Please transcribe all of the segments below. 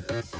Thank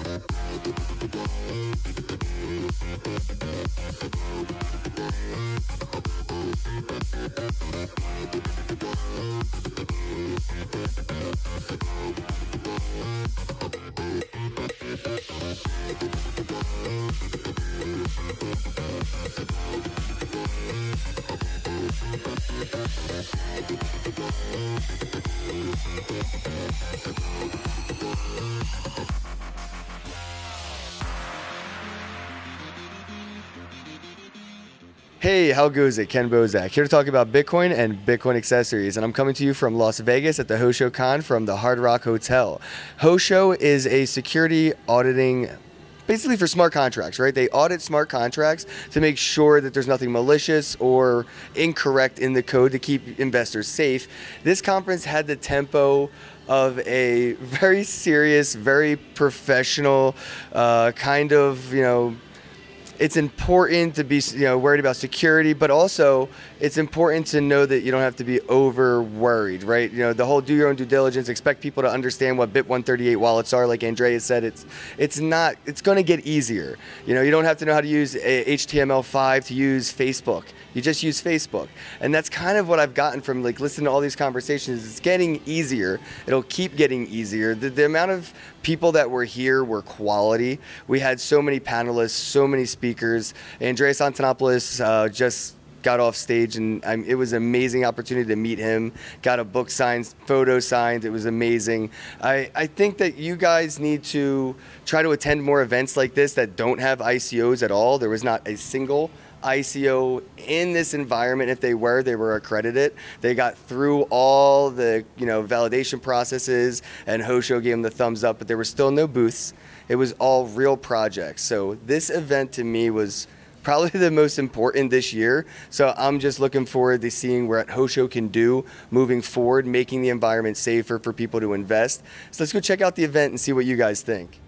Hey, how goes it? Kenn Bosak here to talk about Bitcoin and Bitcoin accessories, and I'm coming to you from Las Vegas at the Hosho Con from the Hard Rock Hotel. Hosho is a security auditing basically for smart contracts, right? They audit smart contracts to make sure that there's nothing malicious or incorrect in the code to keep investors safe. This conference had the tempo of a very serious, very professional uh, kind of, you know, it's important to be you know worried about security, but also it's important to know that you don't have to be over worried, right? You know, the whole do your own due diligence, expect people to understand what Bit 138 wallets are. Like Andrea said, it's it's not it's going to get easier. You know, you don't have to know how to use eh, HTML5 to use Facebook. You just use Facebook, and that's kind of what I've gotten from like listening to all these conversations. It's getting easier. It'll keep getting easier. The, the amount of people that were here were quality. We had so many panelists, so many speakers. Andreas Antonopoulos uh, just got off stage and I'm, it was an amazing opportunity to meet him. Got a book signed photo signed. It was amazing. I, I think that you guys need to try to attend more events like this that don't have icos at all. There was not a single ICO in this environment. If they were, they were accredited. They got through all the you know validation processes, and Hosho gave them the thumbs up. But there were still no booths. It was all real projects. So this event to me was probably the most important this year. So I'm just looking forward to seeing what Hosho can do moving forward, making the environment safer for people to invest. So let's go check out the event and see what you guys think.